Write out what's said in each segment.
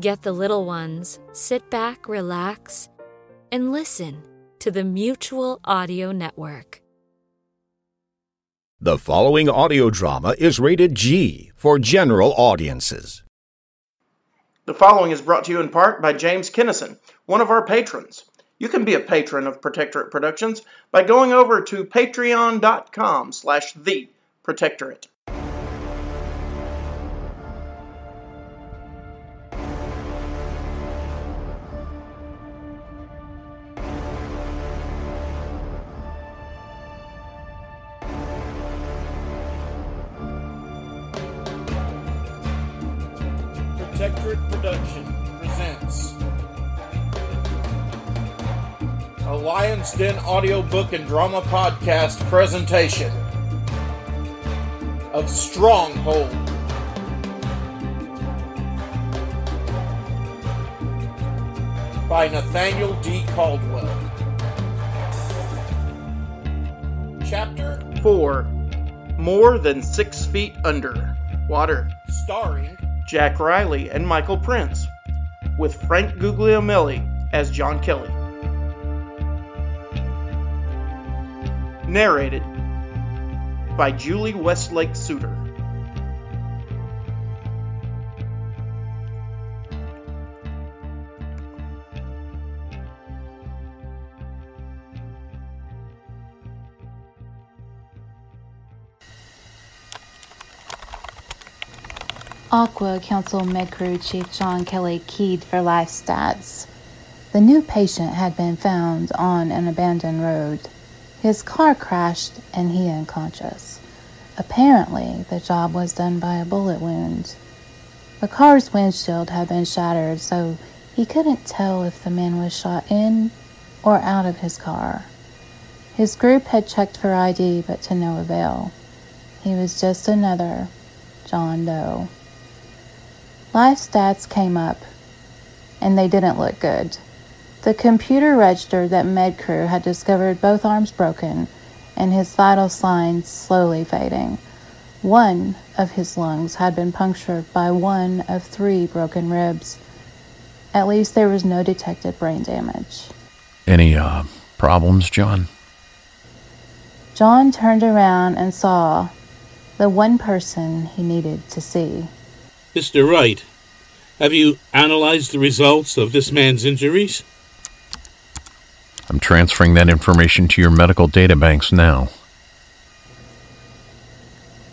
Get the little ones, sit back, relax, and listen to the Mutual Audio Network. The following audio drama is rated G for general audiences. The following is brought to you in part by James Kinnison, one of our patrons. You can be a patron of Protectorate Productions by going over to patreon.com slash the Protectorate. Protectorate Production presents a Lion's Den audiobook and drama podcast presentation of Stronghold. By Nathaniel D. Caldwell. Chapter 4. More than six feet under. Water. starring Jack Riley and Michael Prince, with Frank Guglielmelli as John Kelly. Narrated by Julie Westlake Suter. Aqua Council Med Crew Chief John Kelly keyed for life stats. The new patient had been found on an abandoned road. His car crashed and he unconscious. Apparently, the job was done by a bullet wound. The car's windshield had been shattered, so he couldn't tell if the man was shot in or out of his car. His group had checked for ID, but to no avail. He was just another John Doe. Life stats came up, and they didn't look good. The computer registered that MedCrew had discovered both arms broken and his vital signs slowly fading. One of his lungs had been punctured by one of three broken ribs. At least there was no detected brain damage. Any, uh, problems, John? John turned around and saw the one person he needed to see. Mr. Wright, have you analyzed the results of this man's injuries? I'm transferring that information to your medical databanks now.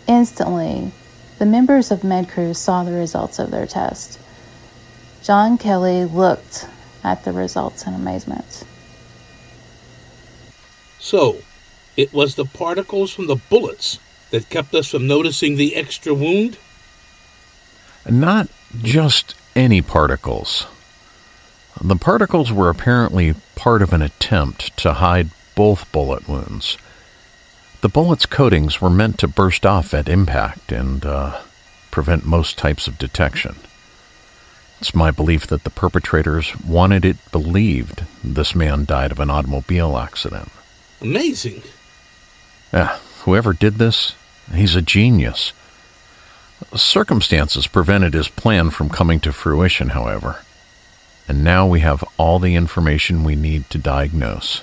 Instantly, the members of MedCrew saw the results of their test. John Kelly looked at the results in amazement. So, it was the particles from the bullets that kept us from noticing the extra wound? Not just any particles. The particles were apparently part of an attempt to hide both bullet wounds. The bullet's coatings were meant to burst off at impact and uh, prevent most types of detection. It's my belief that the perpetrators wanted it believed this man died of an automobile accident. Amazing. Yeah, whoever did this, he's a genius. Circumstances prevented his plan from coming to fruition, however. And now we have all the information we need to diagnose.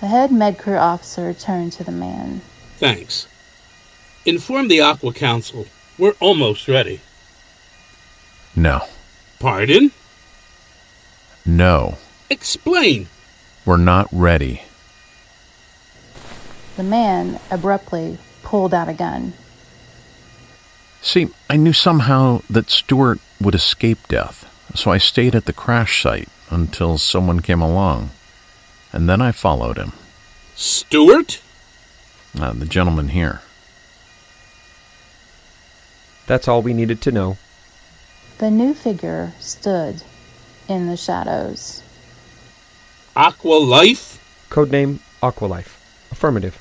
The head MedCrew officer turned to the man. Thanks. Inform the Aqua Council. We're almost ready. No. Pardon? No. Explain. We're not ready. The man abruptly pulled out a gun. See, I knew somehow that Stewart would escape death, so I stayed at the crash site until someone came along. And then I followed him. Stewart? Uh, the gentleman here. That's all we needed to know. The new figure stood in the shadows. Aqua Life? Codename Aqualife. Affirmative.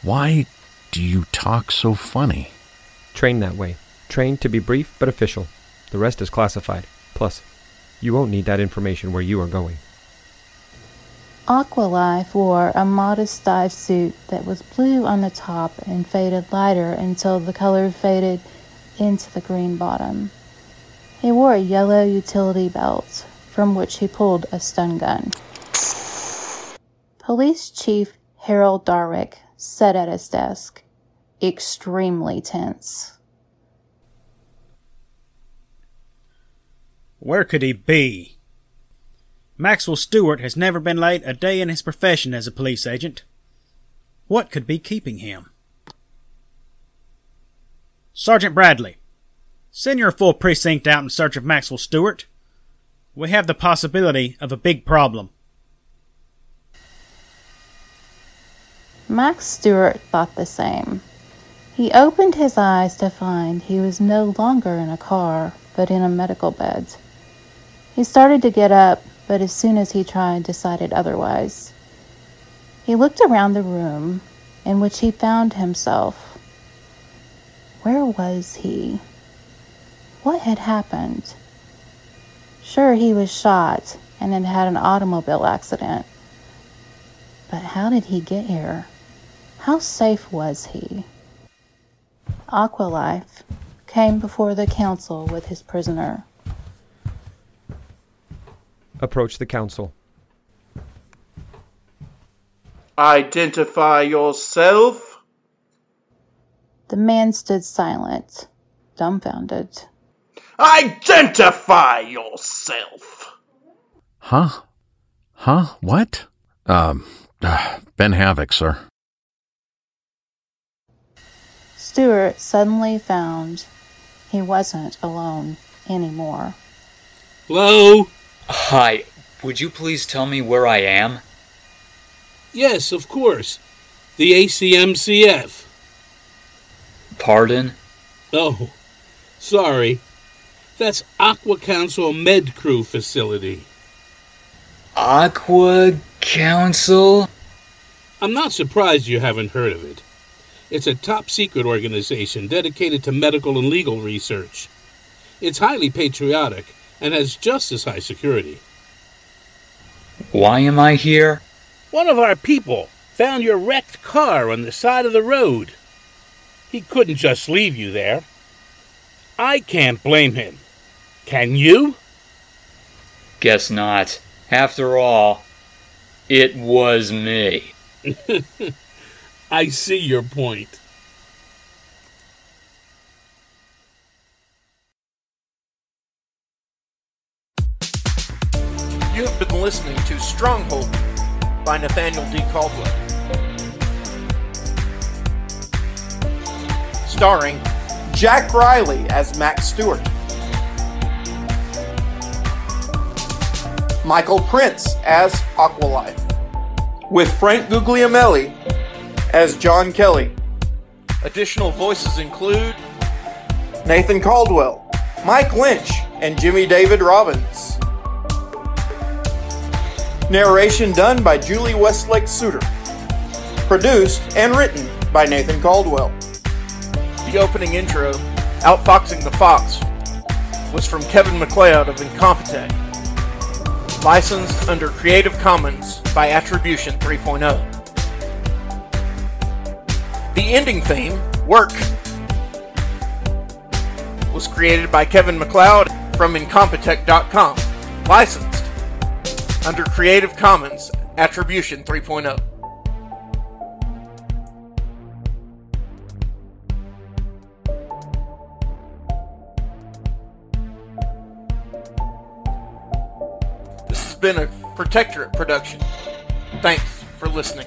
Why do you talk so funny? Trained that way. Trained to be brief but official. The rest is classified. Plus, you won't need that information where you are going. Aqualife wore a modest dive suit that was blue on the top and faded lighter until the color faded into the green bottom. He wore a yellow utility belt from which he pulled a stun gun. Police Chief Harold Darwick sat at his desk, extremely tense. Where could he be? Maxwell Stewart has never been late a day in his profession as a police agent. What could be keeping him? Sergeant Bradley, send your full precinct out in search of Maxwell Stewart. We have the possibility of a big problem. Max Stewart thought the same. He opened his eyes to find he was no longer in a car, but in a medical bed. He started to get up, but as soon as he tried, decided otherwise. He looked around the room in which he found himself. Where was he? What had happened? Sure, he was shot and had had an automobile accident. But how did he get here? How safe was he? Aqualife came before the council with his prisoner. Approach the council. Identify yourself. The man stood silent, dumbfounded. Identify yourself. Huh? Huh? What? Um, Ben Havoc, sir. Stewart suddenly found he wasn't alone anymore. Hello? Hi, would you please tell me where I am? Yes, of course. The ACMCF. Pardon? Oh, sorry. That's Aqua Council Med Crew facility. Aqua Council? I'm not surprised you haven't heard of it. It's a top secret organization dedicated to medical and legal research. It's highly patriotic and has just as high security. Why am I here? One of our people found your wrecked car on the side of the road. He couldn't just leave you there. I can't blame him. Can you? Guess not. After all, it was me. I see your point. You have been listening to Stronghold by Nathaniel D. Caldwell. Starring Jack Riley as Max Stewart, Michael Prince as Aqualife, with Frank Guglielmelli as John Kelly. Additional voices include Nathan Caldwell, Mike Lynch, and Jimmy David Robbins. Narration done by Julie Westlake Suter. Produced and written by Nathan Caldwell. The opening intro, Outfoxing the Fox, was from Kevin MacLeod of Incompetech. Licensed under Creative Commons by Attribution 3.0. The ending theme, Work, was created by Kevin MacLeod from Incompetech.com. Licensed under Creative Commons Attribution oh. 3.0. This has been a Protectorate production. Thanks for listening.